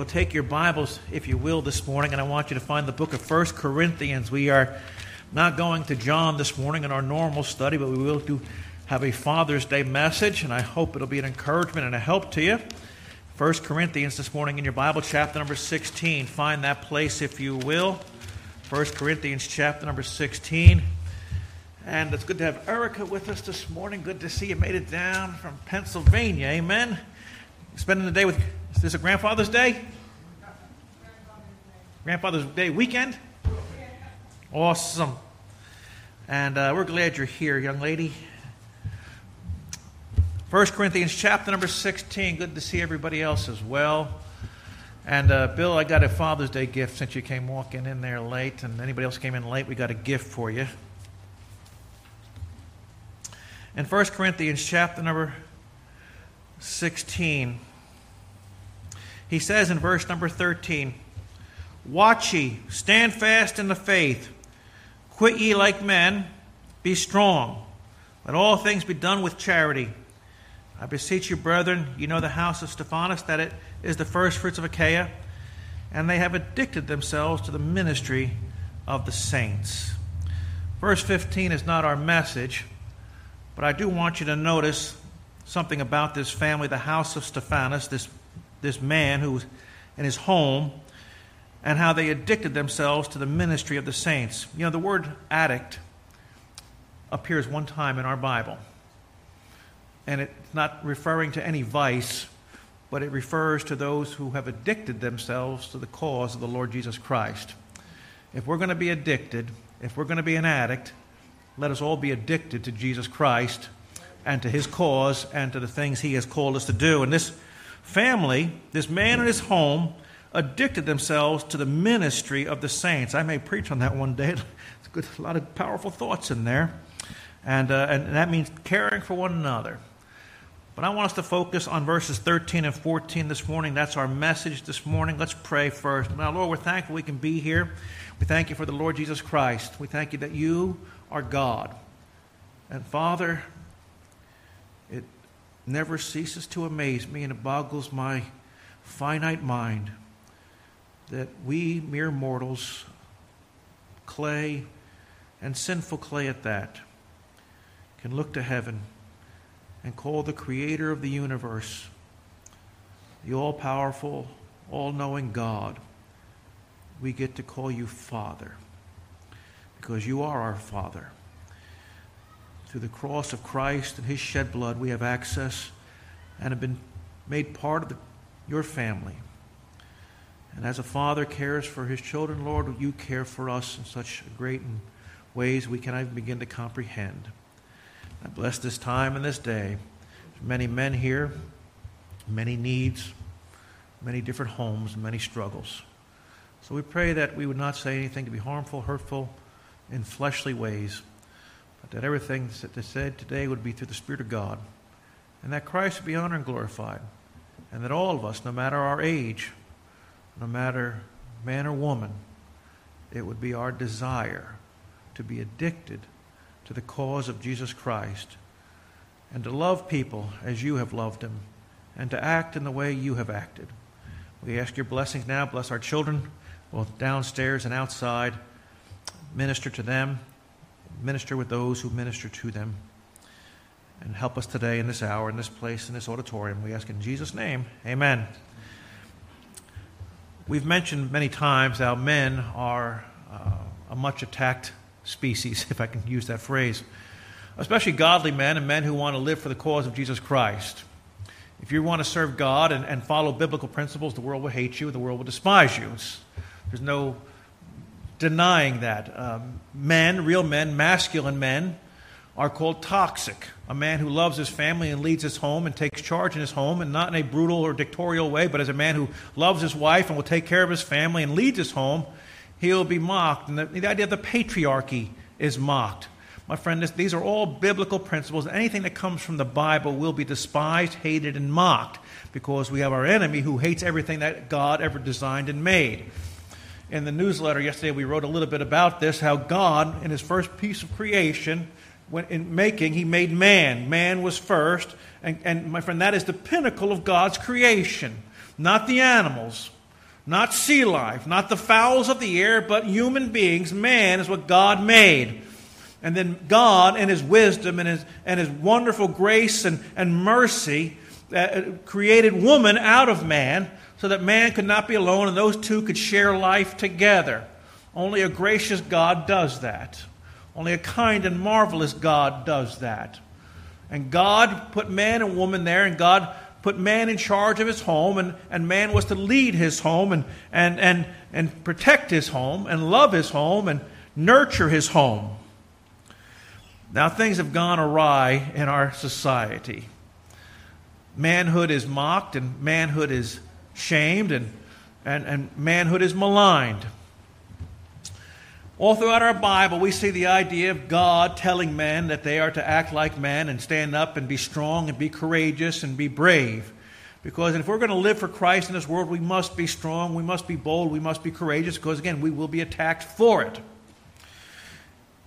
Well, take your Bibles, if you will, this morning, and I want you to find the book of 1 Corinthians. We are not going to John this morning in our normal study, but we will do have a Father's Day message, and I hope it'll be an encouragement and a help to you. 1 Corinthians this morning in your Bible, chapter number 16. Find that place, if you will. 1 Corinthians, chapter number 16. And it's good to have Erica with us this morning. Good to see you made it down from Pennsylvania. Amen. Spending the day with is this a grandfather's day? Grandfather's Day weekend? Awesome. And uh, we're glad you're here, young lady. 1 Corinthians chapter number 16. Good to see everybody else as well. And uh, Bill, I got a Father's Day gift since you came walking in there late, and anybody else came in late, we got a gift for you. In 1 Corinthians chapter number 16, he says in verse number 13, Watch ye, stand fast in the faith, quit ye like men, be strong. Let all things be done with charity. I beseech you, brethren, you know the house of Stephanas, that it is the first fruits of Achaia, and they have addicted themselves to the ministry of the saints. Verse 15 is not our message, but I do want you to notice something about this family, the house of Stephanas, this this man who was in his home and how they addicted themselves to the ministry of the saints. You know, the word addict appears one time in our Bible. And it's not referring to any vice, but it refers to those who have addicted themselves to the cause of the Lord Jesus Christ. If we're going to be addicted, if we're going to be an addict, let us all be addicted to Jesus Christ and to his cause and to the things he has called us to do. And this family, this man and his home, addicted themselves to the ministry of the saints. I may preach on that one day. It's good, a lot of powerful thoughts in there. And, uh, and that means caring for one another. But I want us to focus on verses 13 and 14 this morning. That's our message this morning. Let's pray first. Now, Lord, we're thankful we can be here. We thank you for the Lord Jesus Christ. We thank you that you are God. And Father, never ceases to amaze me and it boggles my finite mind that we mere mortals, clay, and sinful clay at that, can look to heaven and call the creator of the universe, the all powerful, all knowing God, we get to call you Father because you are our Father. Through the cross of Christ and his shed blood, we have access and have been made part of the, your family. And as a father cares for his children, Lord, you care for us in such great ways we cannot even begin to comprehend. I bless this time and this day. There's many men here, many needs, many different homes, many struggles. So we pray that we would not say anything to be harmful, hurtful, in fleshly ways that everything that's said today would be through the Spirit of God, and that Christ would be honored and glorified, and that all of us, no matter our age, no matter man or woman, it would be our desire to be addicted to the cause of Jesus Christ and to love people as you have loved them and to act in the way you have acted. We ask your blessings now. Bless our children, both downstairs and outside. Minister to them minister with those who minister to them. And help us today in this hour, in this place, in this auditorium. We ask in Jesus' name. Amen. We've mentioned many times how men are uh, a much attacked species, if I can use that phrase, especially godly men and men who want to live for the cause of Jesus Christ. If you want to serve God and, and follow biblical principles, the world will hate you, the world will despise you. It's, there's no denying that. Um, men, real men, masculine men, are called toxic. A man who loves his family and leads his home and takes charge in his home, and not in a brutal or dictatorial way, but as a man who loves his wife and will take care of his family and leads his home, he'll be mocked. And the, the idea of the patriarchy is mocked. My friend, this, these are all biblical principles. Anything that comes from the Bible will be despised, hated, and mocked because we have our enemy who hates everything that God ever designed and made in the newsletter yesterday, we wrote a little bit about this how God, in his first piece of creation, when in making, he made man. Man was first. And, and my friend, that is the pinnacle of God's creation, not the animals. not sea life, not the fowls of the air, but human beings. Man is what God made. And then God, in His wisdom and His, and his wonderful grace and, and mercy, uh, created woman out of man so that man could not be alone and those two could share life together. Only a gracious God does that. Only a kind and marvelous God does that. And God put man and woman there, and God put man in charge of his home, and, and man was to lead his home and, and, and, and protect his home and love his home and nurture his home. Now, things have gone awry in our society. Manhood is mocked, and manhood is shamed, and, and, and manhood is maligned. All throughout our Bible, we see the idea of God telling men that they are to act like men and stand up and be strong and be courageous and be brave. Because if we're going to live for Christ in this world, we must be strong, we must be bold, we must be courageous, because again, we will be attacked for it.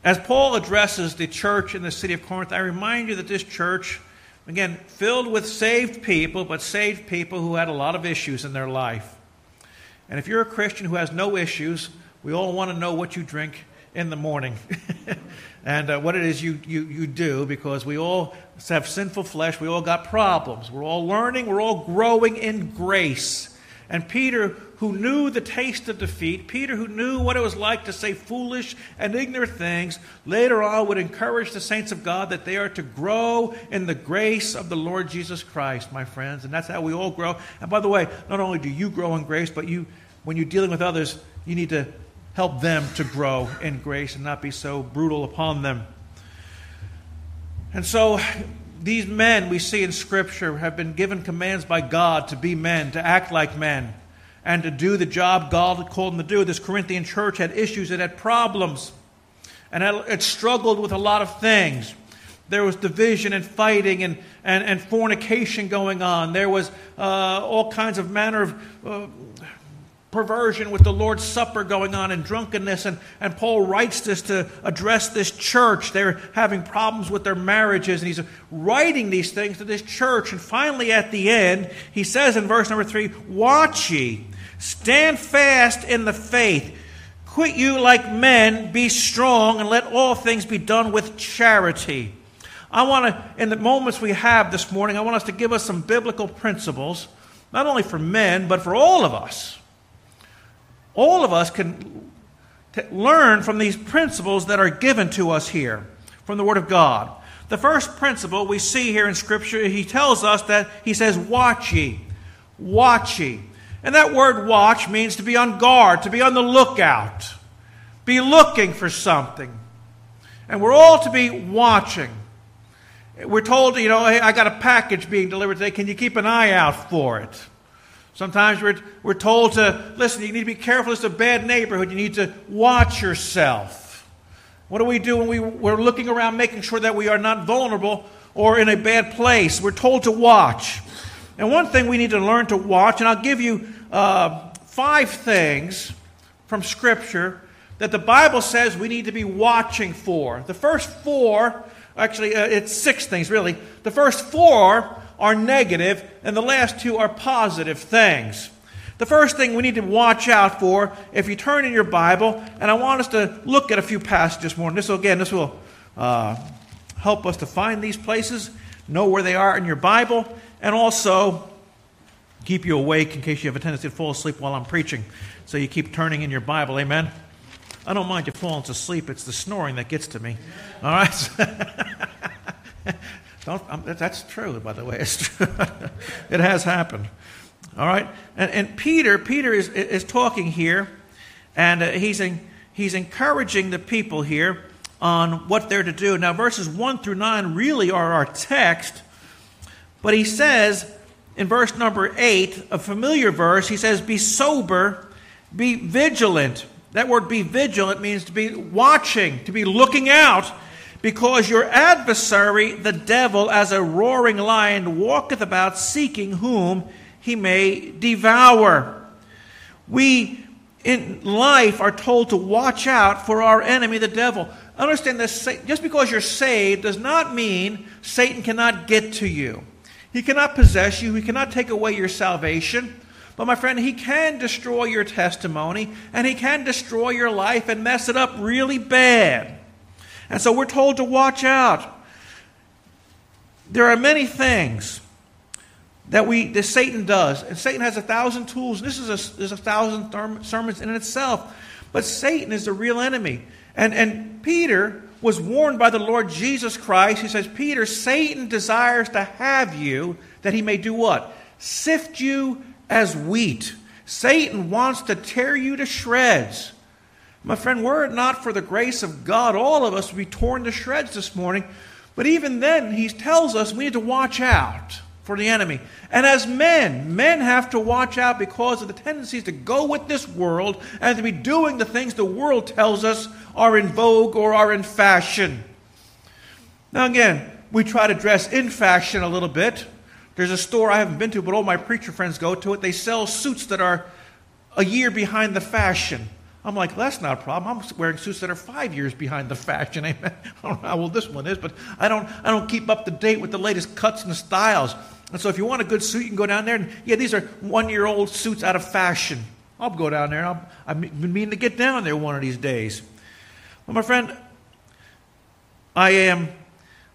As Paul addresses the church in the city of Corinth, I remind you that this church, again, filled with saved people, but saved people who had a lot of issues in their life. And if you're a Christian who has no issues, we all want to know what you drink in the morning and uh, what it is you, you, you do because we all have sinful flesh. We all got problems. We're all learning. We're all growing in grace. And Peter, who knew the taste of defeat, Peter, who knew what it was like to say foolish and ignorant things, later on would encourage the saints of God that they are to grow in the grace of the Lord Jesus Christ, my friends. And that's how we all grow. And by the way, not only do you grow in grace, but you, when you're dealing with others, you need to help them to grow in grace and not be so brutal upon them. And so, these men we see in Scripture have been given commands by God to be men, to act like men, and to do the job God had called them to do. This Corinthian church had issues, it had problems, and it struggled with a lot of things. There was division and fighting and, and, and fornication going on. There was uh, all kinds of manner of uh, perversion with the Lord's Supper going on and drunkenness. And, and Paul writes this to address this church. They're having problems with their marriages, and he's writing these things to this church. And finally, at the end, he says in verse number three Watch ye, stand fast in the faith. Quit you like men, be strong, and let all things be done with charity. I want to, in the moments we have this morning, I want us to give us some biblical principles, not only for men, but for all of us all of us can t- learn from these principles that are given to us here from the Word of God. The first principle we see here in Scripture, he tells us that he says, Watch ye, watch ye. And that word watch means to be on guard, to be on the lookout, be looking for something. And we're all to be watching. We're told, you know, hey, I got a package being delivered today. Can you keep an eye out for it? Sometimes we're, we're told to, listen, you need to be careful. It's a bad neighborhood. You need to watch yourself. What do we do when we, we're looking around making sure that we are not vulnerable or in a bad place? We're told to watch. And one thing we need to learn to watch, and I'll give you uh, five things from Scripture that the Bible says we need to be watching for. The first four, actually, uh, it's six things really. The first four are negative, and the last two are positive things. The first thing we need to watch out for, if you turn in your Bible, and I want us to look at a few passages more. And this again, this will uh, help us to find these places, know where they are in your Bible, and also keep you awake in case you have a tendency to fall asleep while I'm preaching. So you keep turning in your Bible. Amen. I don't mind you falling asleep. It's the snoring that gets to me. All right. Don't, um, that's true, by the way. It's true. it has happened. All right? And, and Peter, Peter is, is talking here, and uh, he's, in, he's encouraging the people here on what they're to do. Now, verses 1 through 9 really are our text, but he says in verse number 8, a familiar verse, he says, Be sober, be vigilant. That word be vigilant means to be watching, to be looking out because your adversary, the devil, as a roaring lion, walketh about seeking whom he may devour. We in life are told to watch out for our enemy, the devil. Understand this just because you're saved does not mean Satan cannot get to you. He cannot possess you, he cannot take away your salvation. But my friend, he can destroy your testimony and he can destroy your life and mess it up really bad. And so we're told to watch out. There are many things that we that Satan does, and Satan has a thousand tools. This is a, there's a thousand sermons in itself, but Satan is the real enemy. And and Peter was warned by the Lord Jesus Christ. He says, Peter, Satan desires to have you that he may do what? Sift you as wheat. Satan wants to tear you to shreds. My friend, were it not for the grace of God, all of us would be torn to shreds this morning. But even then, he tells us we need to watch out for the enemy. And as men, men have to watch out because of the tendencies to go with this world and to be doing the things the world tells us are in vogue or are in fashion. Now, again, we try to dress in fashion a little bit. There's a store I haven't been to, but all my preacher friends go to it. They sell suits that are a year behind the fashion. I'm like, well, that's not a problem. I'm wearing suits that are five years behind the fashion. Amen. I don't know how old this one is, but I don't, I don't keep up to date with the latest cuts and styles. And so if you want a good suit, you can go down there and, yeah, these are one year old suits out of fashion. I'll go down there. i have been meaning to get down there one of these days. Well, my friend, I am,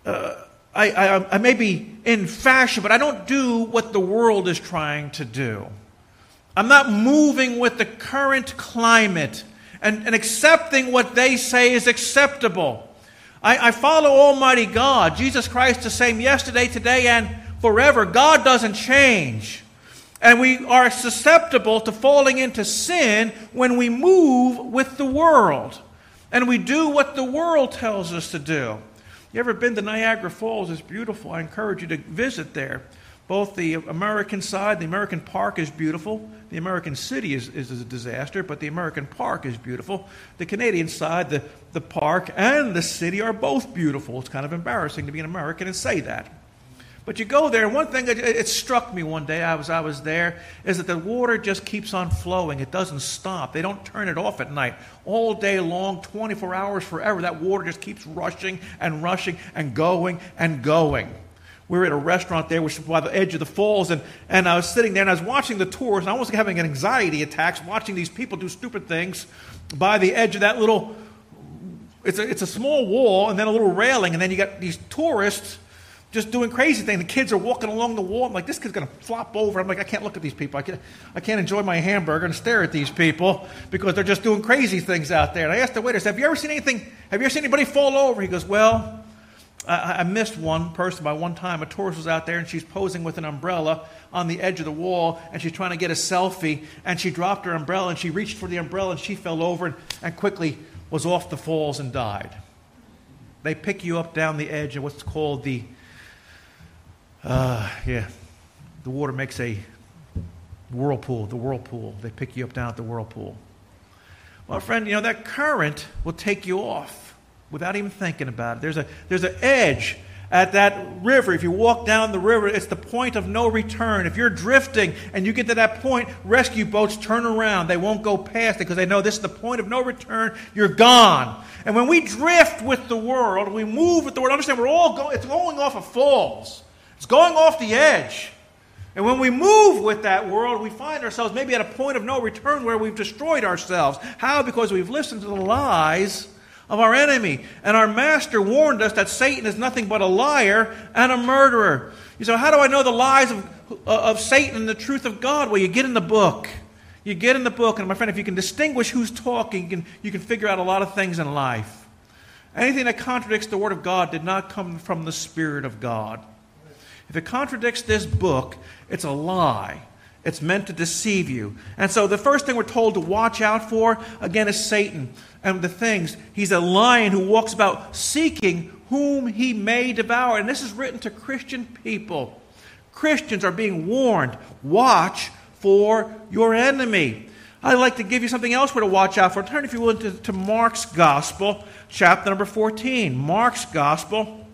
uh, I, I, I may be in fashion, but I don't do what the world is trying to do. I'm not moving with the current climate and, and accepting what they say is acceptable. I, I follow Almighty God, Jesus Christ, the same yesterday, today, and forever. God doesn't change. And we are susceptible to falling into sin when we move with the world. And we do what the world tells us to do. You ever been to Niagara Falls? It's beautiful. I encourage you to visit there. Both the American side, the American park is beautiful. The American city is, is a disaster, but the American park is beautiful. The Canadian side, the, the park and the city are both beautiful. It's kind of embarrassing to be an American and say that. But you go there, and one thing that it struck me one day I was, I was there is that the water just keeps on flowing. It doesn't stop. They don't turn it off at night. All day long, 24 hours, forever, that water just keeps rushing and rushing and going and going we were at a restaurant there, which was by the edge of the falls, and, and I was sitting there and I was watching the tours, and I was having an anxiety attacks watching these people do stupid things by the edge of that little. It's a, it's a small wall and then a little railing, and then you got these tourists just doing crazy things. The kids are walking along the wall. I'm like, this kid's going to flop over. I'm like, I can't look at these people. I can't, I can't enjoy my hamburger and stare at these people because they're just doing crazy things out there. And I asked the waiter, I said, Have you ever seen anything? Have you ever seen anybody fall over? He goes, Well, I, I missed one person by one time. A tourist was out there and she's posing with an umbrella on the edge of the wall and she's trying to get a selfie and she dropped her umbrella and she reached for the umbrella and she fell over and, and quickly was off the falls and died. They pick you up down the edge of what's called the, uh, yeah, the water makes a whirlpool, the whirlpool. They pick you up down at the whirlpool. Well, friend, you know, that current will take you off without even thinking about it. There's, a, there's an edge at that river. If you walk down the river, it's the point of no return. If you're drifting and you get to that point, rescue boats turn around. They won't go past it because they know this is the point of no return. You're gone. And when we drift with the world, we move with the world, understand we're all going, it's going off of falls. It's going off the edge. And when we move with that world, we find ourselves maybe at a point of no return where we've destroyed ourselves. How? Because we've listened to the lies of our enemy. And our master warned us that Satan is nothing but a liar and a murderer. You say, how do I know the lies of, uh, of Satan and the truth of God? Well, you get in the book. You get in the book, and my friend, if you can distinguish who's talking, you can, you can figure out a lot of things in life. Anything that contradicts the Word of God did not come from the Spirit of God. If it contradicts this book, it's a lie. It's meant to deceive you. And so the first thing we're told to watch out for, again, is Satan and the things. He's a lion who walks about seeking whom he may devour. And this is written to Christian people. Christians are being warned watch for your enemy. I'd like to give you something else for to watch out for. Turn, if you will, to, to Mark's Gospel, chapter number 14. Mark's Gospel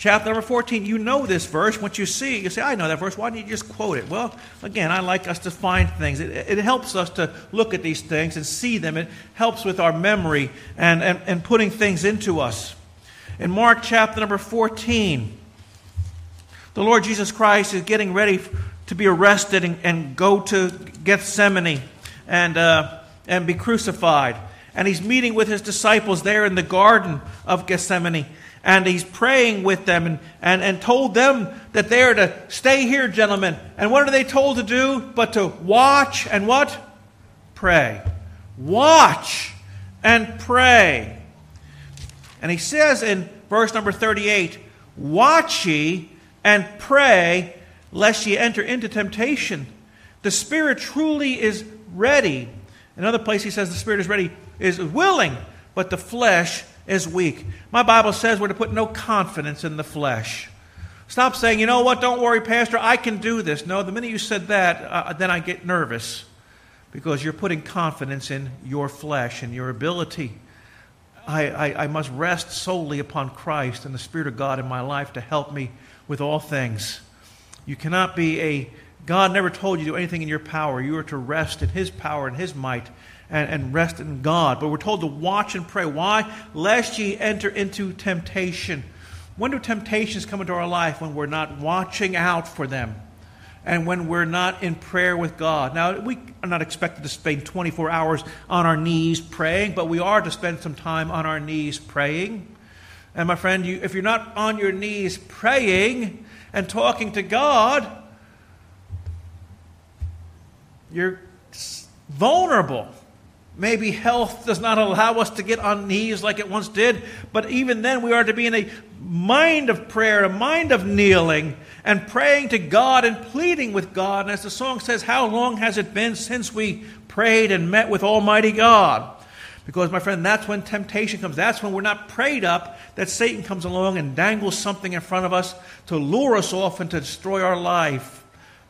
chapter number 14, you know this verse. Once you see you say, I know that verse. Why don't you just quote it? Well, again, I like us to find things. It, it helps us to look at these things and see them. It helps with our memory and, and, and putting things into us. In Mark chapter number 14, the Lord Jesus Christ is getting ready to be arrested and, and go to Gethsemane and, uh, and be crucified. And he's meeting with his disciples there in the Garden of Gethsemane. And he's praying with them and, and, and told them that they are to stay here, gentlemen. And what are they told to do? But to watch and what? Pray. Watch and pray. And he says in verse number 38 Watch ye and pray, lest ye enter into temptation. The Spirit truly is ready. Another place he says the Spirit is ready, is willing, but the flesh is weak. My Bible says we're to put no confidence in the flesh. Stop saying, you know what, don't worry, Pastor, I can do this. No, the minute you said that, uh, then I get nervous because you're putting confidence in your flesh and your ability. I, I, I, must rest solely upon Christ and the Spirit of God in my life to help me with all things. You cannot be a, God never told you to do anything in your power. You are to rest in His power and His might and, and rest in God. But we're told to watch and pray. Why? Lest ye enter into temptation. When do temptations come into our life? When we're not watching out for them and when we're not in prayer with God. Now, we are not expected to spend 24 hours on our knees praying, but we are to spend some time on our knees praying. And my friend, you, if you're not on your knees praying and talking to God, you're vulnerable. Maybe health does not allow us to get on knees like it once did, but even then we are to be in a mind of prayer, a mind of kneeling, and praying to God and pleading with God. And as the song says, How long has it been since we prayed and met with Almighty God? Because, my friend, that's when temptation comes. That's when we're not prayed up, that Satan comes along and dangles something in front of us to lure us off and to destroy our life.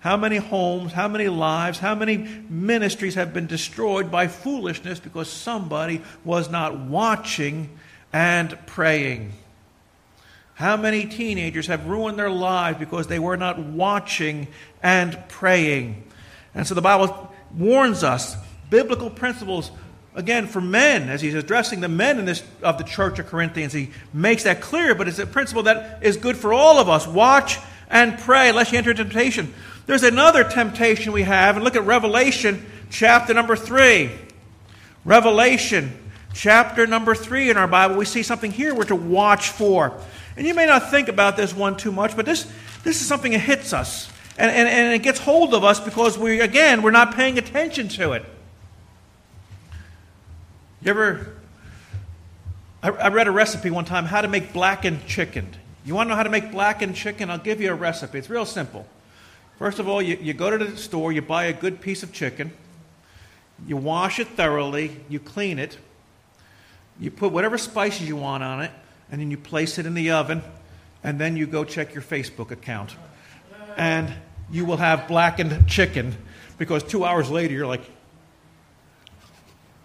How many homes, how many lives, how many ministries have been destroyed by foolishness because somebody was not watching and praying? How many teenagers have ruined their lives because they were not watching and praying? And so the Bible warns us biblical principles again for men as he's addressing the men in this of the church of Corinthians he makes that clear but it's a principle that is good for all of us watch and pray lest you enter temptation there's another temptation we have, and look at Revelation chapter number 3. Revelation chapter number 3 in our Bible, we see something here we're to watch for. And you may not think about this one too much, but this, this is something that hits us. And, and, and it gets hold of us because we, again, we're not paying attention to it. You ever, I, I read a recipe one time how to make blackened chicken. You want to know how to make blackened chicken? I'll give you a recipe. It's real simple. First of all, you, you go to the store, you buy a good piece of chicken, you wash it thoroughly, you clean it, you put whatever spices you want on it, and then you place it in the oven, and then you go check your Facebook account. And you will have blackened chicken because two hours later you're like,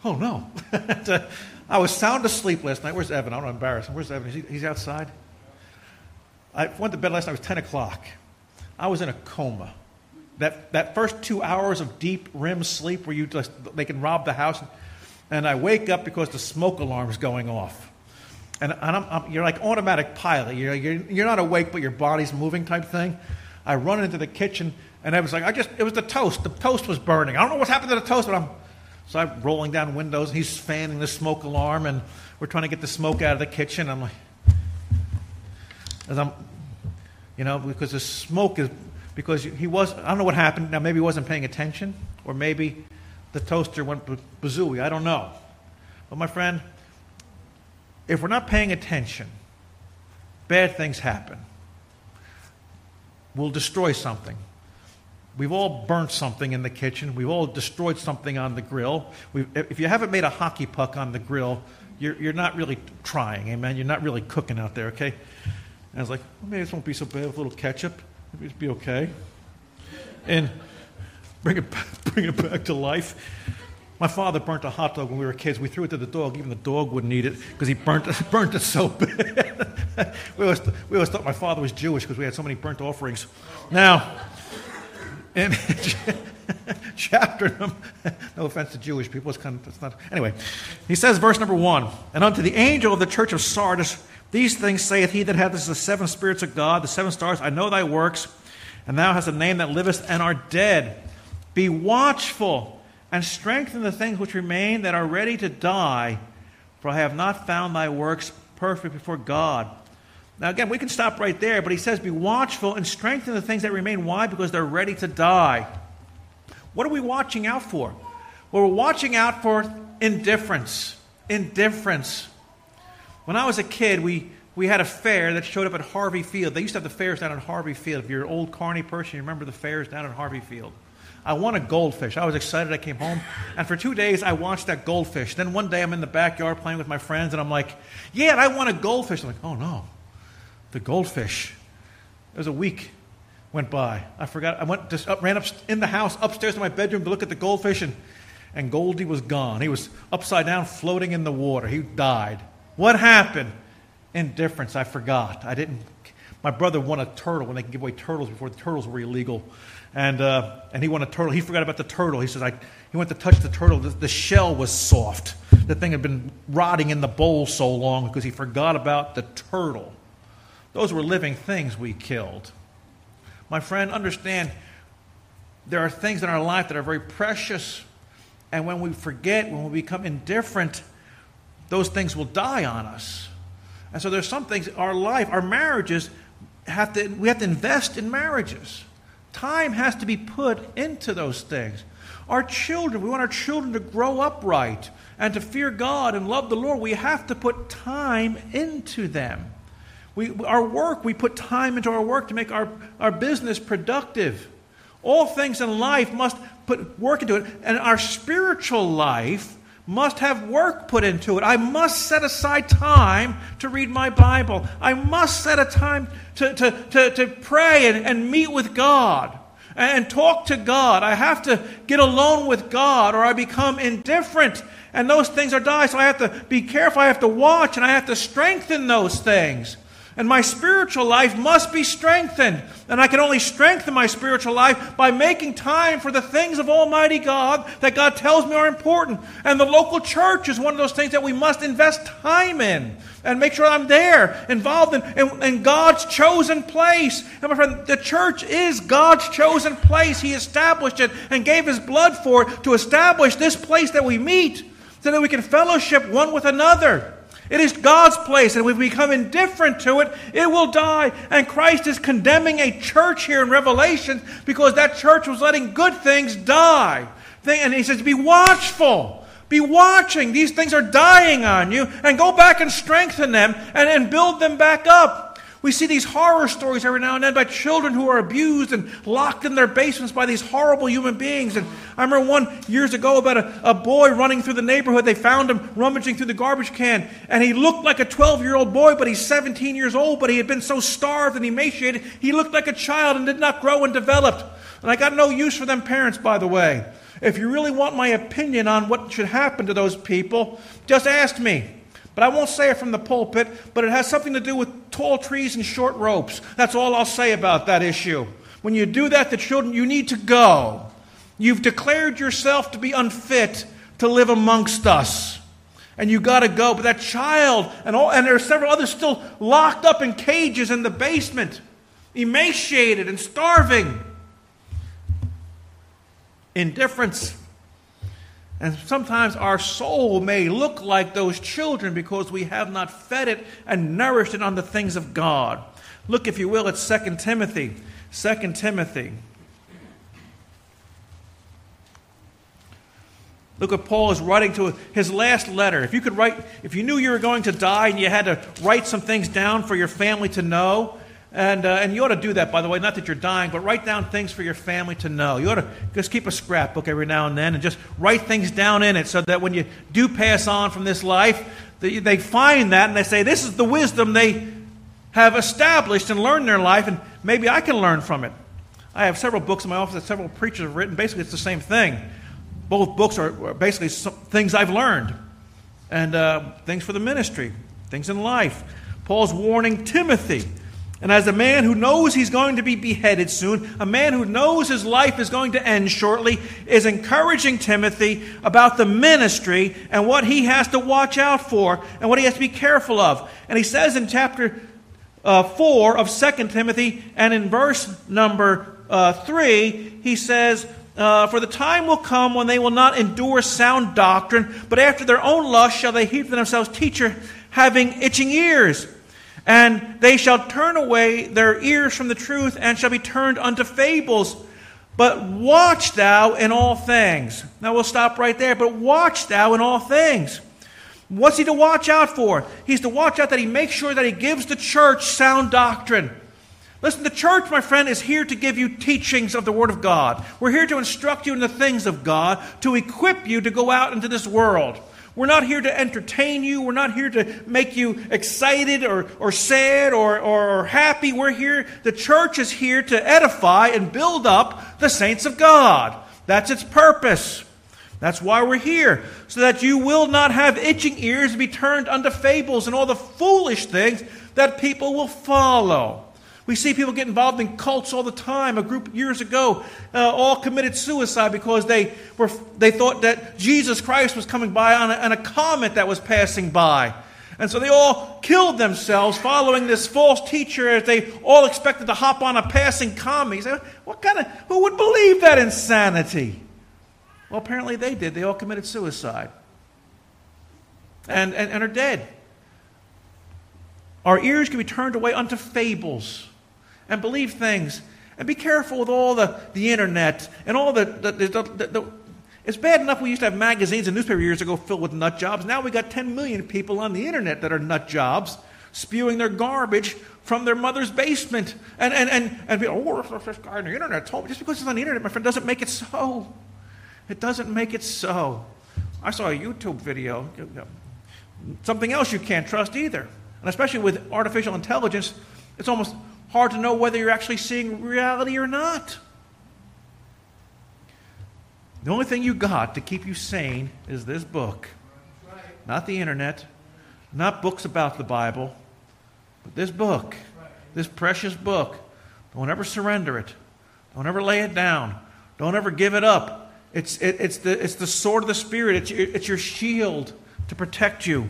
oh no. I was sound asleep last night. Where's Evan? I don't embarrass him. Where's Evan? He, he's outside. I went to bed last night. It was 10 o'clock. I was in a coma. That, that first two hours of deep REM sleep where you just, they can rob the house, and I wake up because the smoke alarm is going off. And, and I'm, I'm, you're like automatic pilot. You're, you're, you're not awake, but your body's moving type thing. I run into the kitchen, and I was like, I just, it was the toast. The toast was burning. I don't know what's happened to the toast, but I'm, so I'm rolling down windows, and he's fanning the smoke alarm, and we're trying to get the smoke out of the kitchen. I'm like, as I'm you know, because the smoke is, because he was, I don't know what happened. Now, maybe he wasn't paying attention, or maybe the toaster went bazooey. I don't know. But my friend, if we're not paying attention, bad things happen. We'll destroy something. We've all burnt something in the kitchen. We've all destroyed something on the grill. We've, if you haven't made a hockey puck on the grill, you're, you're not really trying, amen? You're not really cooking out there, okay? And I was like, well, maybe this won't be so bad with a little ketchup. Maybe it'll be okay. And bring it, back, bring it back to life. My father burnt a hot dog when we were kids. We threw it to the dog. Even the dog wouldn't eat it because he burnt it, burnt it so bad. we, always, we always thought my father was Jewish because we had so many burnt offerings. Now, in chapter, no offense to Jewish people, it's kind of, it's not. Anyway, he says, verse number one, and unto the angel of the church of Sardis, these things saith he that hath the seven spirits of God, the seven stars. I know thy works, and thou hast a name that liveth and art dead. Be watchful and strengthen the things which remain that are ready to die, for I have not found thy works perfect before God. Now, again, we can stop right there, but he says, Be watchful and strengthen the things that remain. Why? Because they're ready to die. What are we watching out for? Well, we're watching out for indifference. Indifference. When I was a kid, we, we had a fair that showed up at Harvey Field. They used to have the fairs down at Harvey Field. If you're an old Kearney person, you remember the fairs down at Harvey Field. I won a goldfish. I was excited. I came home, and for two days I watched that goldfish. Then one day I'm in the backyard playing with my friends, and I'm like, "Yeah, I won a goldfish." I'm like, "Oh no, the goldfish." It was a week went by. I forgot. I went just up, ran up in the house upstairs to my bedroom to look at the goldfish, and and Goldie was gone. He was upside down, floating in the water. He died. What happened? Indifference. I forgot. I didn't. My brother won a turtle when they could give away turtles before the turtles were illegal. And, uh, and he won a turtle. He forgot about the turtle. He says, I, he went to touch the turtle. The, the shell was soft. The thing had been rotting in the bowl so long because he forgot about the turtle. Those were living things we killed. My friend, understand there are things in our life that are very precious. And when we forget, when we become indifferent, those things will die on us. And so there's some things, our life, our marriages, have to, we have to invest in marriages. Time has to be put into those things. Our children, we want our children to grow up right and to fear God and love the Lord. We have to put time into them. We, our work, we put time into our work to make our, our business productive. All things in life must put work into it. And our spiritual life must have work put into it. I must set aside time to read my Bible. I must set a time to, to, to, to pray and, and meet with God and talk to God. I have to get alone with God or I become indifferent and those things are dying. So I have to be careful. I have to watch and I have to strengthen those things. And my spiritual life must be strengthened. And I can only strengthen my spiritual life by making time for the things of Almighty God that God tells me are important. And the local church is one of those things that we must invest time in and make sure I'm there, involved in, in, in God's chosen place. And my friend, the church is God's chosen place. He established it and gave His blood for it to establish this place that we meet so that we can fellowship one with another. It is God's place, and if we become indifferent to it, it will die. And Christ is condemning a church here in Revelation because that church was letting good things die. And he says, Be watchful. Be watching. These things are dying on you, and go back and strengthen them and, and build them back up. We see these horror stories every now and then by children who are abused and locked in their basements by these horrible human beings. And I remember one years ago about a, a boy running through the neighborhood. They found him rummaging through the garbage can. And he looked like a 12 year old boy, but he's 17 years old. But he had been so starved and emaciated, he looked like a child and did not grow and develop. And I got no use for them parents, by the way. If you really want my opinion on what should happen to those people, just ask me. But I won't say it from the pulpit, but it has something to do with tall trees and short ropes. That's all I'll say about that issue. When you do that to children, you need to go. You've declared yourself to be unfit to live amongst us. And you got to go. But that child, and, all, and there are several others still locked up in cages in the basement, emaciated and starving. Indifference and sometimes our soul may look like those children because we have not fed it and nourished it on the things of God. Look, if you will, at 2 Timothy. 2 Timothy. Look what Paul is writing to his last letter. If you could write, if you knew you were going to die and you had to write some things down for your family to know, and, uh, and you ought to do that, by the way, not that you're dying, but write down things for your family to know. You ought to just keep a scrapbook every now and then and just write things down in it so that when you do pass on from this life, they, they find that and they say, This is the wisdom they have established and learned in their life, and maybe I can learn from it. I have several books in my office that several preachers have written. Basically, it's the same thing. Both books are basically things I've learned and uh, things for the ministry, things in life. Paul's warning Timothy and as a man who knows he's going to be beheaded soon, a man who knows his life is going to end shortly, is encouraging Timothy about the ministry and what he has to watch out for and what he has to be careful of. And he says in chapter uh, 4 of 2 Timothy and in verse number uh, 3, he says, uh, For the time will come when they will not endure sound doctrine, but after their own lust shall they heap themselves teacher having itching ears. And they shall turn away their ears from the truth and shall be turned unto fables. But watch thou in all things. Now we'll stop right there. But watch thou in all things. What's he to watch out for? He's to watch out that he makes sure that he gives the church sound doctrine. Listen, the church, my friend, is here to give you teachings of the Word of God. We're here to instruct you in the things of God, to equip you to go out into this world. We're not here to entertain you. We're not here to make you excited or, or sad or, or, or happy. We're here, the church is here to edify and build up the saints of God. That's its purpose. That's why we're here, so that you will not have itching ears be turned unto fables and all the foolish things that people will follow. We see people get involved in cults all the time. A group years ago uh, all committed suicide because they, were, they thought that Jesus Christ was coming by on a, on a comet that was passing by. And so they all killed themselves following this false teacher as they all expected to hop on a passing comet. Say, what kind of, who would believe that insanity? Well, apparently they did. They all committed suicide and, and, and are dead. Our ears can be turned away unto fables and believe things. And be careful with all the, the internet and all the, the, the, the it's bad enough we used to have magazines and newspaper years ago filled with nut jobs. Now we got 10 million people on the internet that are nut jobs, spewing their garbage from their mother's basement. And, and, and, and be, oh, this guy on the internet told me. Just because it's on the internet, my friend, doesn't make it so. It doesn't make it so. I saw a YouTube video, something else you can't trust either. And especially with artificial intelligence, it's almost hard to know whether you're actually seeing reality or not. The only thing you got to keep you sane is this book. Not the internet, not books about the Bible, but this book, this precious book. Don't ever surrender it. Don't ever lay it down. Don't ever give it up. It's, it, it's, the, it's the sword of the Spirit, it's it's your shield to protect you.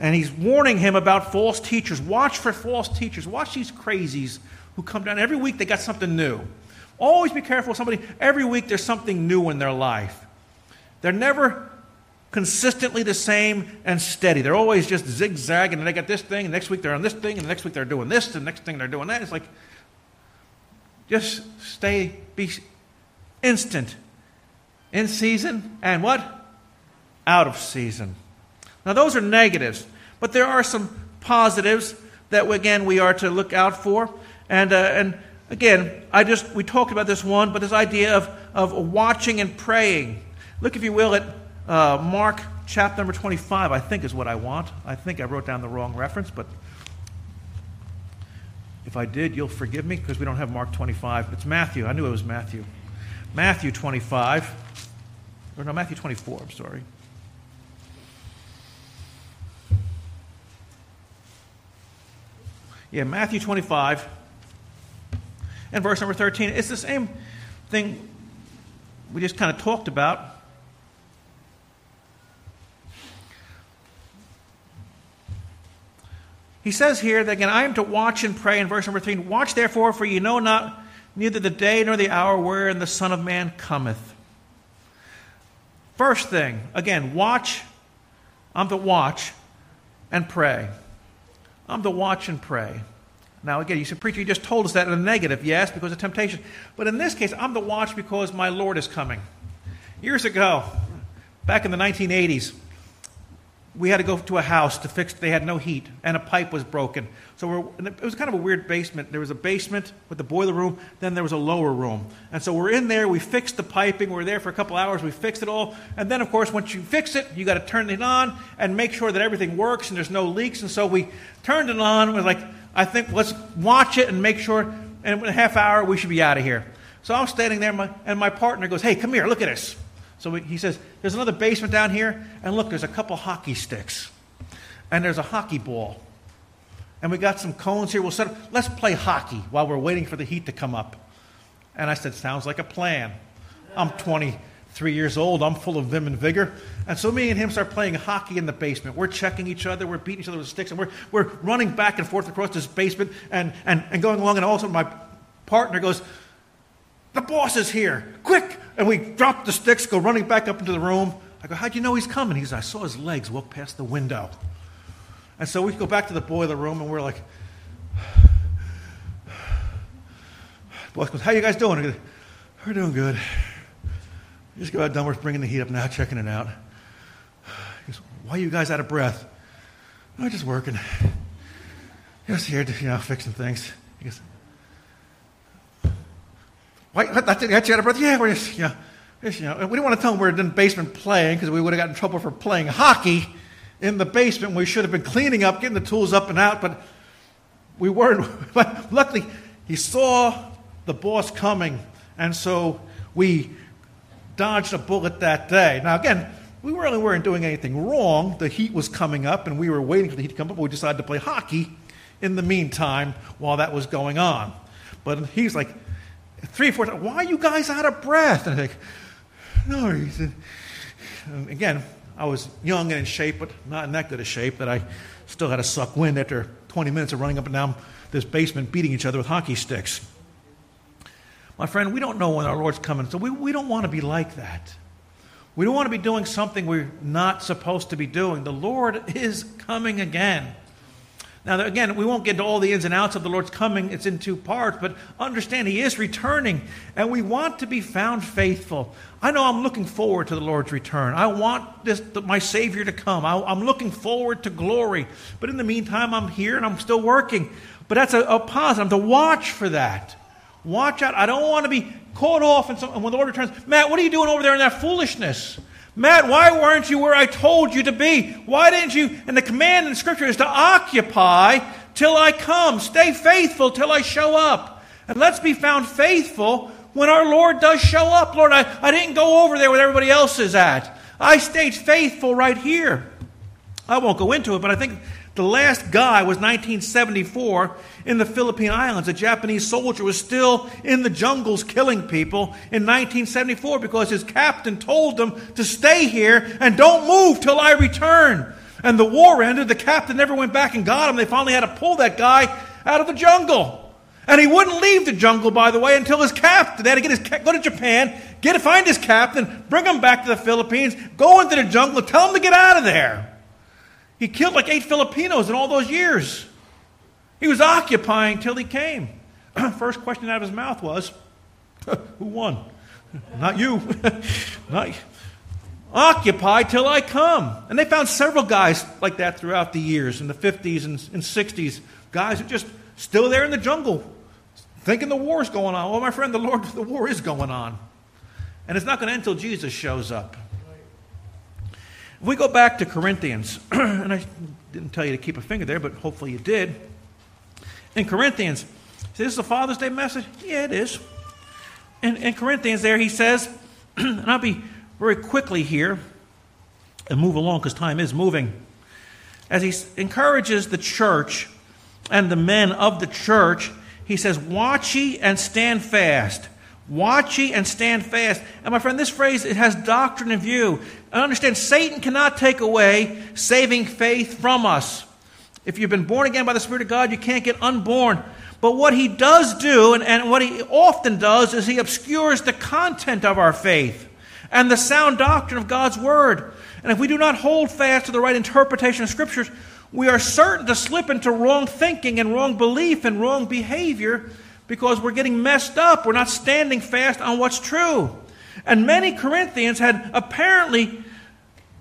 And he's warning him about false teachers. Watch for false teachers. Watch these crazies who come down. Every week they got something new. Always be careful with somebody. Every week there's something new in their life. They're never consistently the same and steady. They're always just zigzagging, and they got this thing, and next week they're on this thing, and the next week they're doing this, and the next thing they're doing that. It's like, just stay, be instant. In season, and what? Out of season. Now, those are negatives, but there are some positives that, again, we are to look out for. And, uh, and again, I just, we talked about this one, but this idea of, of watching and praying. Look, if you will, at uh, Mark chapter number 25, I think is what I want. I think I wrote down the wrong reference, but if I did, you'll forgive me because we don't have Mark 25. It's Matthew. I knew it was Matthew. Matthew 25. Or no, Matthew 24, I'm sorry. Yeah, Matthew 25 and verse number 13. It's the same thing we just kind of talked about. He says here that again, I am to watch and pray in verse number 13. Watch therefore, for you know not neither the day nor the hour wherein the Son of Man cometh. First thing, again, watch. I'm to watch and pray. I'm to watch and pray. Now, again, you said, Preacher, you just told us that in a negative. Yes, because of temptation. But in this case, I'm to watch because my Lord is coming. Years ago, back in the 1980s, we had to go to a house to fix they had no heat and a pipe was broken. So it was kind of a weird basement. There was a basement with the boiler room then there was a lower room. And so we're in there we fixed the piping We're there for a couple hours we fixed it all. And then of course once you fix it you got to turn it on and make sure that everything works and there's no leaks. And so we turned it on we're like i think let's watch it and make sure and in a half hour we should be out of here. So i'm standing there and my partner goes hey come here look at this so he says, There's another basement down here, and look, there's a couple hockey sticks, and there's a hockey ball. And we got some cones here. We'll set up, let's play hockey while we're waiting for the heat to come up. And I said, Sounds like a plan. I'm 23 years old. I'm full of vim and vigor. And so me and him start playing hockey in the basement. We're checking each other. We're beating each other with sticks. And we're, we're running back and forth across this basement and, and, and going along. And all of a sudden, my partner goes, The boss is here. Quick! And we drop the sticks, go running back up into the room. I go, How'd you know he's coming? He says, I saw his legs walk past the window. And so we go back to the boiler room and we're like, Boss goes, How you guys doing? Go, we're doing good. just got done. We're bringing the heat up now, checking it out. He goes, Why are you guys out of breath? I'm just working. Just here, you know, fixing things. He goes, Why? That's you out of breath? Yeah, we're just, know, just, you know, we didn't want to tell them we're in the basement playing because we would have gotten in trouble for playing hockey in the basement. We should have been cleaning up, getting the tools up and out, but we weren't. But luckily, he saw the boss coming, and so we dodged a bullet that day. Now, again, we really weren't doing anything wrong. The heat was coming up, and we were waiting for the heat to come up. But we decided to play hockey in the meantime while that was going on. But he's like, three, four times, why are you guys out of breath? And I'm like, no, he said, um, again, I was young and in shape, but not in that good a shape that I still had to suck wind after 20 minutes of running up and down this basement beating each other with hockey sticks. My friend, we don't know when our Lord's coming, so we, we don't want to be like that. We don't want to be doing something we're not supposed to be doing. The Lord is coming again. Now, again, we won't get into all the ins and outs of the Lord's coming. It's in two parts, but understand He is returning, and we want to be found faithful. I know I'm looking forward to the Lord's return. I want this, my Savior to come. I, am looking forward to glory. But in the meantime, I'm here and I'm still working. But that's a, a positive. I'm to watch for that. Watch out. I don't want to be caught off. And, when the Lord returns, Matt, what are you doing over there in that foolishness? Matt, why weren't you where I told you to be? Why didn't you? And the command in Scripture is to occupy till I come. Stay faithful till I show up. And let's be found faithful when our Lord does show up. Lord, I, I didn't go over there where everybody else is at. I stayed faithful right here. I won't go into it, but I think the last guy was 1974 in the Philippine Islands. A Japanese soldier was still in the jungles killing people in 1974 because his captain told them to stay here and don't move till I return. And the war ended. The captain never went back and got him. They finally had to pull that guy out of the jungle. And he wouldn't leave the jungle, by the way, until his captain. They had to get his, go to Japan, get find his captain, bring him back to the Philippines, go into the jungle, tell him to get out of there. He killed like eight Filipinos in all those years. He was occupying till he came. First question out of his mouth was, Who won? Not you. Not Occupy till I come. And they found several guys like that throughout the years, in the 50s and, and 60s. Guys who just still there in the jungle, thinking the war's going on. Well, my friend, the Lord, the war is going on. And it's not going to end until Jesus shows up. If we go back to Corinthians, and I didn't tell you to keep a finger there, but hopefully you did. In Corinthians, this is a Father's Day message? Yeah, it is. In, in Corinthians, there he says, and I'll be very quickly here and move along because time is moving. As he encourages the church and the men of the church, he says, Watch ye and stand fast. Watch ye and stand fast. And my friend, this phrase, it has doctrine in view. I understand Satan cannot take away saving faith from us. If you've been born again by the Spirit of God, you can't get unborn. But what he does do, and, and what he often does, is he obscures the content of our faith and the sound doctrine of God's Word. And if we do not hold fast to the right interpretation of Scriptures, we are certain to slip into wrong thinking and wrong belief and wrong behavior because we're getting messed up. We're not standing fast on what's true. And many Corinthians had apparently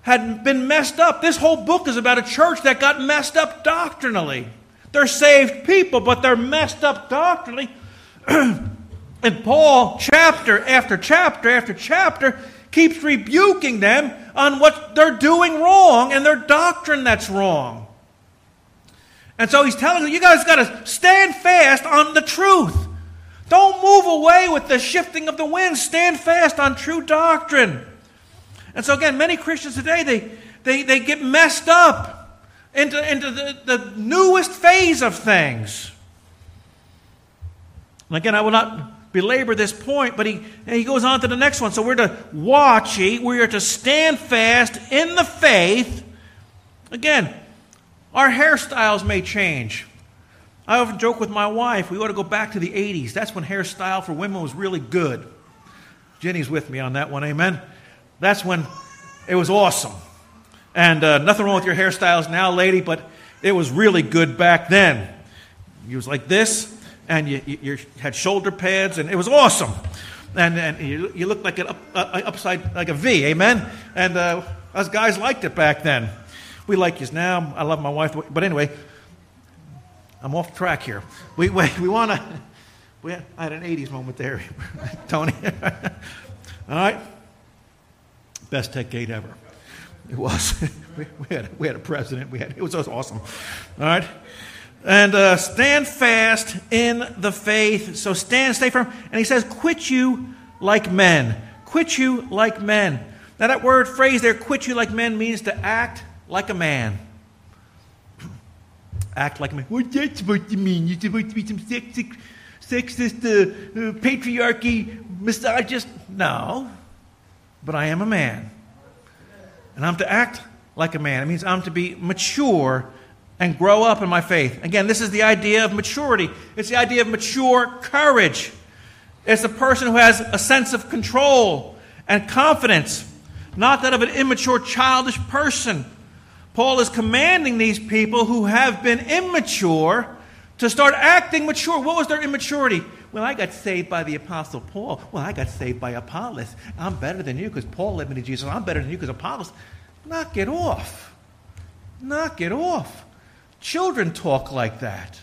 had been messed up. This whole book is about a church that got messed up doctrinally. They're saved people, but they're messed up doctrinally. and Paul, chapter after chapter after chapter, keeps rebuking them on what they're doing wrong and their doctrine that's wrong. And so he's telling them, you guys got to stand fast on the truth. Don't move away with the shifting of the wind. Stand fast on true doctrine. And so, again, many Christians today, they, they, they get messed up into, into the, the newest phase of things. And again, I will not belabor this point, but he, he goes on to the next one. So we're to watch, we are to stand fast in the faith. Again, our hairstyles may change. I often joke with my wife, we ought to go back to the 80s. That's when hairstyle for women was really good. Jenny's with me on that one, amen? That's when it was awesome. And uh, nothing wrong with your hairstyles now, lady, but it was really good back then. You was like this, and you, you, you had shoulder pads, and it was awesome. And, and you, you looked like an up, uh, upside, like a V, amen? And uh, us guys liked it back then. We like you now. I love my wife. But anyway, I'm off track here. We, we, we want to. We I had an 80s moment there, Tony. All right? Best tech gate ever. It was. we, we, had, we had a president. We had, it was awesome. All right? And uh, stand fast in the faith. So stand, stay firm. And he says, quit you like men. Quit you like men. Now, that word phrase there, quit you like men, means to act like a man. act like a man. What's that supposed to mean? You're supposed to be some sexist, sexist uh, uh, patriarchy, misogynist? No. But I am a man. And I'm to act like a man. It means I'm to be mature and grow up in my faith. Again, this is the idea of maturity. It's the idea of mature courage. It's a person who has a sense of control and confidence, not that of an immature, childish person. Paul is commanding these people who have been immature to start acting mature. What was their immaturity? Well, I got saved by the Apostle Paul. Well, I got saved by Apollos. I'm better than you because Paul led me to Jesus. I'm better than you because Apollos. Knock it off. Knock it off. Children talk like that.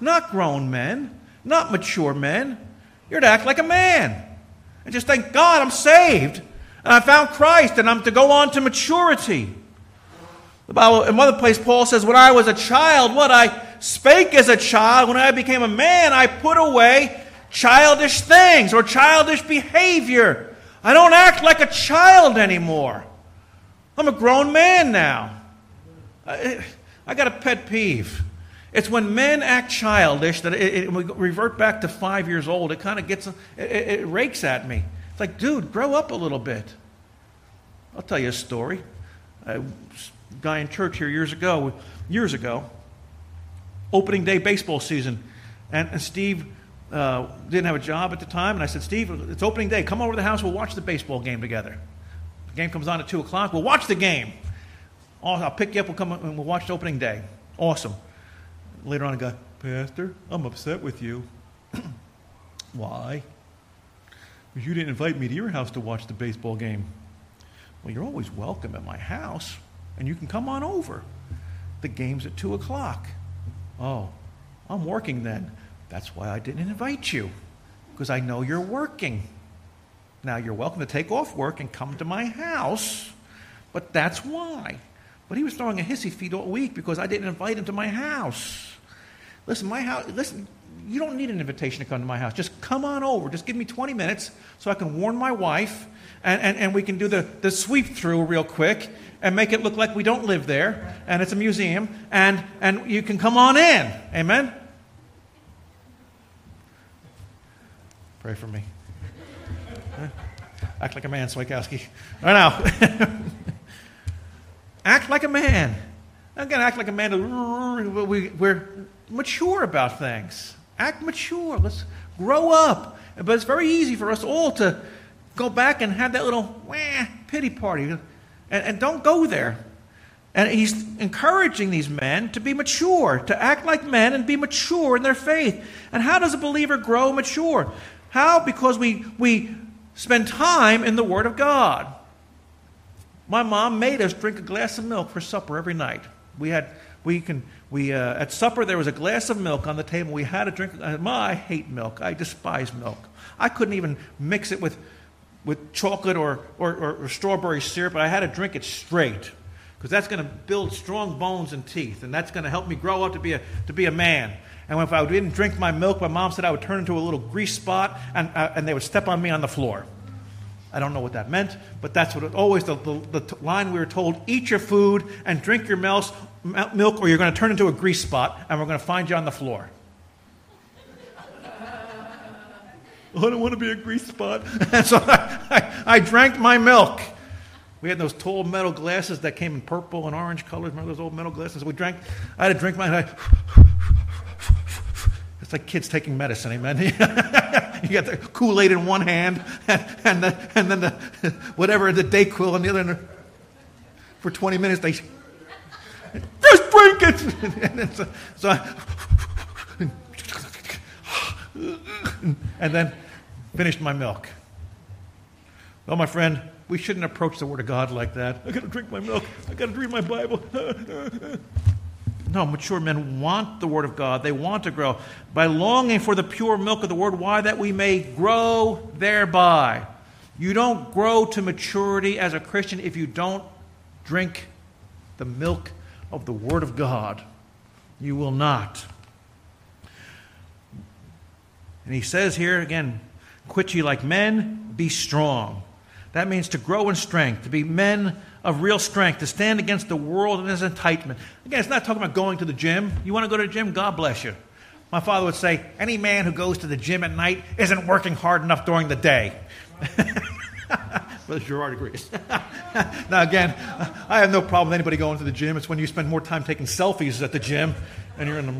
Not grown men, not mature men. You're to act like a man. And just thank God I'm saved. And I found Christ and I'm to go on to maturity. The Bible, in another place, Paul says, When I was a child, what I spake as a child, when I became a man, I put away childish things or childish behavior. I don't act like a child anymore. I'm a grown man now. I, I got a pet peeve. It's when men act childish that it, it, we revert back to five years old. It kind of gets, it, it rakes at me. It's like, dude, grow up a little bit. I'll tell you a story. A guy in church here years ago, years ago, opening day baseball season, and, and Steve uh, didn't have a job at the time, and I said, Steve, it's opening day. Come over to the house. We'll watch the baseball game together. The game comes on at two o'clock. We'll watch the game. I'll pick you up. We'll come and we'll watch the opening day. Awesome. Later on, I go, Pastor, I'm upset with you. Why? Because you didn't invite me to your house to watch the baseball game. Well, you're always welcome at my house, and you can come on over. The game's at 2 o'clock. Oh, I'm working then. That's why I didn't invite you, because I know you're working. Now, you're welcome to take off work and come to my house, but that's why. But he was throwing a hissy fit all week because I didn't invite him to my house. Listen, my house, listen, you don't need an invitation to come to my house. Just come on over. Just give me 20 minutes so I can warn my wife and, and, and we can do the, the sweep through real quick and make it look like we don't live there and it's a museum and, and you can come on in. Amen? Pray for me. Act like a man, Swikowski. Right now. act like a man. To act like a man. We're mature about things. Act mature. Let's grow up. But it's very easy for us all to go back and have that little wah, pity party. And, and don't go there. And he's encouraging these men to be mature, to act like men and be mature in their faith. And how does a believer grow mature? How? Because we, we spend time in the Word of God. My mom made us drink a glass of milk for supper every night. We had, we can, we, uh, at supper, there was a glass of milk on the table. We had a drink. Uh, I hate milk. I despise milk. I couldn't even mix it with, with chocolate or, or, or, or strawberry syrup, but I had to drink it straight because that's going to build strong bones and teeth, and that's going to help me grow up to be a, to be a man. And if I didn't drink my milk, my mom said I would turn into a little grease spot, and, uh, and they would step on me on the floor. I don't know what that meant, but that's what it, always the, the, the, line we were told eat your food and drink your milk, milk, or you're going to turn into a grease spot, and we're going to find you on the floor. I don't want to be a grease spot. And so I, I, I, drank my milk. We had those tall metal glasses that came in purple and orange colors. Remember those old metal glasses? We drank. I had to drink my. It's like kids taking medicine, amen. you got the Kool Aid in one hand, and, and, the, and then the whatever the Dayquil in the other. For 20 minutes, they drink it. so, so and then finished my milk. Well, my friend, we shouldn't approach the Word of God like that. I got to drink my milk. I got to read my Bible. no, mature men want the Word of God. They want to grow by longing for the pure milk of the Word. Why? That we may grow thereby. You don't grow to maturity as a Christian if you don't drink the milk of the Word of God. You will not. And he says here again, quit ye like men, be strong. That means to grow in strength, to be men of real strength, to stand against the world and its enticement. Again, it's not talking about going to the gym. You want to go to the gym? God bless you. My father would say, any man who goes to the gym at night isn't working hard enough during the day. Brother Gerard agrees. now, again, I have no problem with anybody going to the gym. It's when you spend more time taking selfies at the gym and you're in the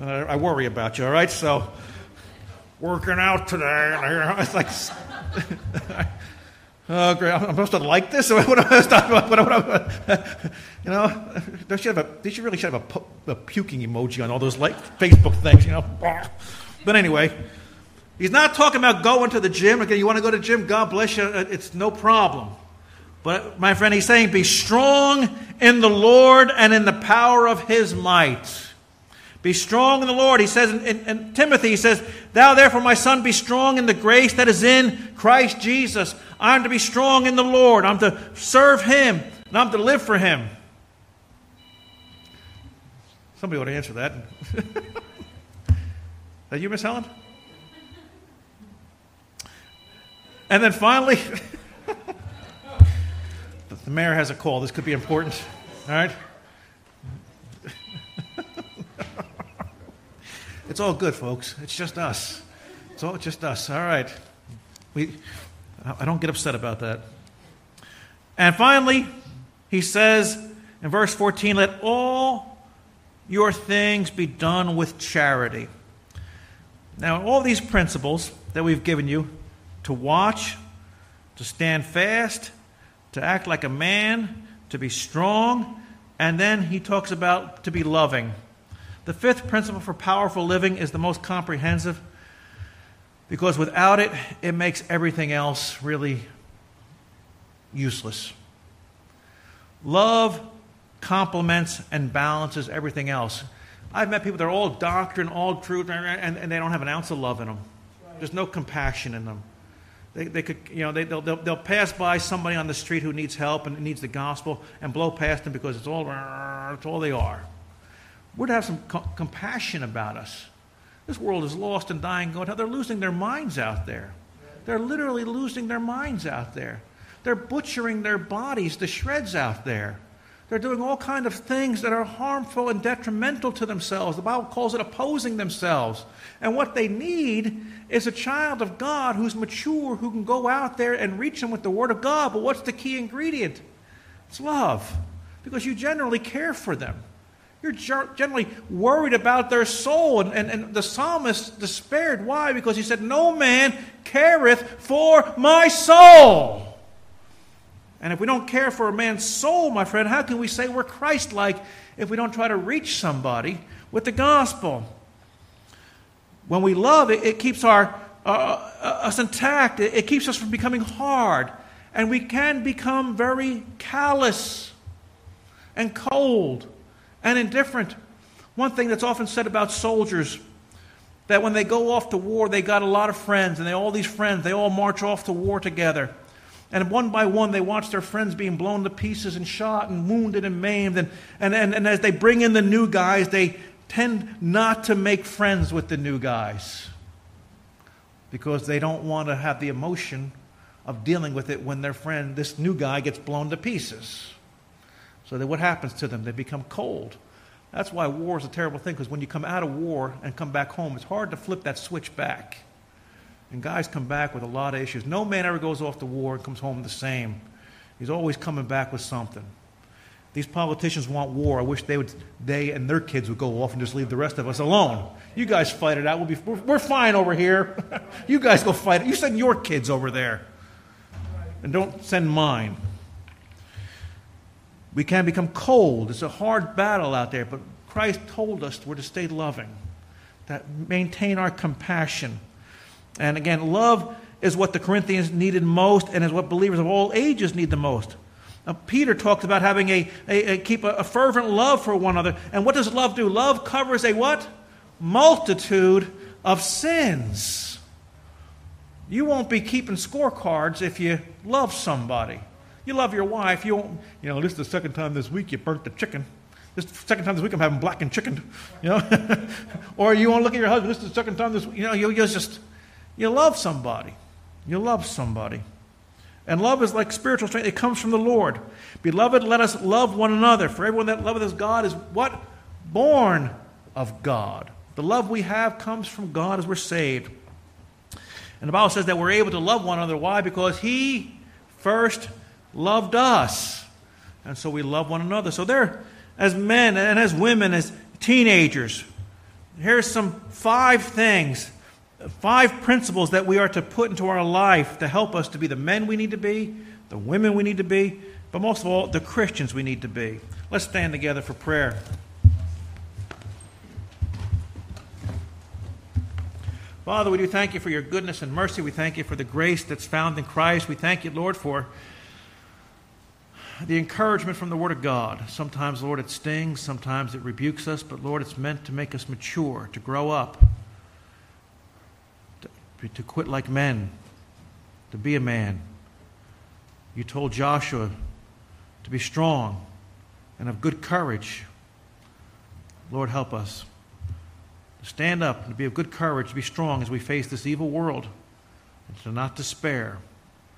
uh, I worry about you, all right? So, working out today. It's like, oh, great. I'm supposed to like this? you know, they should, have a, they should really should have a, a puking emoji on all those like Facebook things, you know. But anyway, he's not talking about going to the gym. Again, you want to go to the gym? God bless you. Uh, it's no problem. But my friend, he's saying, be strong in the Lord and in the power of his might. Be strong in the Lord. He says in, in, in, Timothy, he says, Thou therefore, my son, be strong in the grace that is in Christ Jesus. I'm to be strong in the Lord. I'm to serve him, and I'm to live for him. Somebody ought to answer that. that you, Miss Helen? And then finally, the mayor has a call. This could be important. All right? It's all good, folks. It's just us. It's all just us. All right. We, I don't get upset about that. And finally, he says in verse 14, let all your things be done with charity. Now, all these principles that we've given you to watch, to stand fast, to act like a man, to be strong, and then he talks about to be loving. The fifth principle for powerful living is the most comprehensive because without it, it makes everything else really useless. Love complements and balances everything else. I've met people that are all doctrine, all truth, and, and they don't have an ounce of love in them. There's no compassion in them. They, they could, you know, they, will they'll, they'll pass by somebody on the street who needs help and needs the gospel and blow past them because it's all, it's all they are. We're to have some co- compassion about us. This world is lost and dying. Going, they're losing their minds out there. They're literally losing their minds out there. They're butchering their bodies to shreds out there. They're doing all kinds of things that are harmful and detrimental to themselves. The Bible calls it opposing themselves. And what they need is a child of God who's mature, who can go out there and reach them with the Word of God. But what's the key ingredient? It's love, because you generally care for them. You're generally worried about their soul. And, and, and, the psalmist despaired. Why? Because he said, No man careth for my soul. And if we don't care for a man's soul, my friend, how can we say we're Christ like if we don't try to reach somebody with the gospel? When we love, it, it keeps our, uh, uh us intact, it, it keeps us from becoming hard. And we can become very callous and cold and indifferent. One thing that's often said about soldiers that when they go off to war, they got a lot of friends, and they all these friends, they all march off to war together. And one by one, they watch their friends being blown to pieces and shot and wounded and maimed. And, and, and, and as they bring in the new guys, they tend not to make friends with the new guys because they don't want to have the emotion of dealing with it when their friend, this new guy, gets blown to pieces. So that what happens to them? They become cold. That's why war is a terrible thing, because when you come out of war and come back home, it's hard to flip that switch back. And guys come back with a lot of issues. No man ever goes off to war and comes home the same. He's always coming back with something. These politicians want war. I wish they would, they and their kids would go off and just leave the rest of us alone. You guys fight it out. We'll be, we're, we're fine over here. you guys go fight it. You send your kids over there, and don't send mine. We can become cold. It's a hard battle out there, but Christ told us we're to stay loving, that maintain our compassion. And again, love is what the Corinthians needed most and is what believers of all ages need the most. Now, Peter talks about having a, a, a keep a, a, fervent love for one another. And what does love do? Love covers a what? Multitude of sins. You won't be keeping scorecards if you love somebody. You love your wife. You won't, you know, this is the second time this week you burnt the chicken. This is the second time this week I'm having blackened chicken. You know? or you won't look at your husband. This is the second time this week. You know, you, you just, you love somebody. You love somebody. And love is like spiritual strength. It comes from the Lord. Beloved, let us love one another. For everyone that loveth us God is what? Born of God. The love we have comes from God as we're saved. And the Bible says that we're able to love one another. Why? Because He first loved us. And so we love one another. So there, as men and as women, as teenagers, here's some five things five principles that we are to put into our life to help us to be the men we need to be, the women we need to be, but most of all, the Christians we need to be. Let's stand together for prayer. Father, we do thank you for your goodness and mercy. We thank you for the grace that's found in Christ. We thank you, Lord, for the encouragement from the Word of God. Sometimes, Lord, it stings, sometimes it rebukes us, but Lord, it's meant to make us mature, to grow up to quit like men, to be a man. You told Joshua to be strong and of good courage. Lord, help us to stand up and to be of good courage, to be strong as we face this evil world, and to not despair.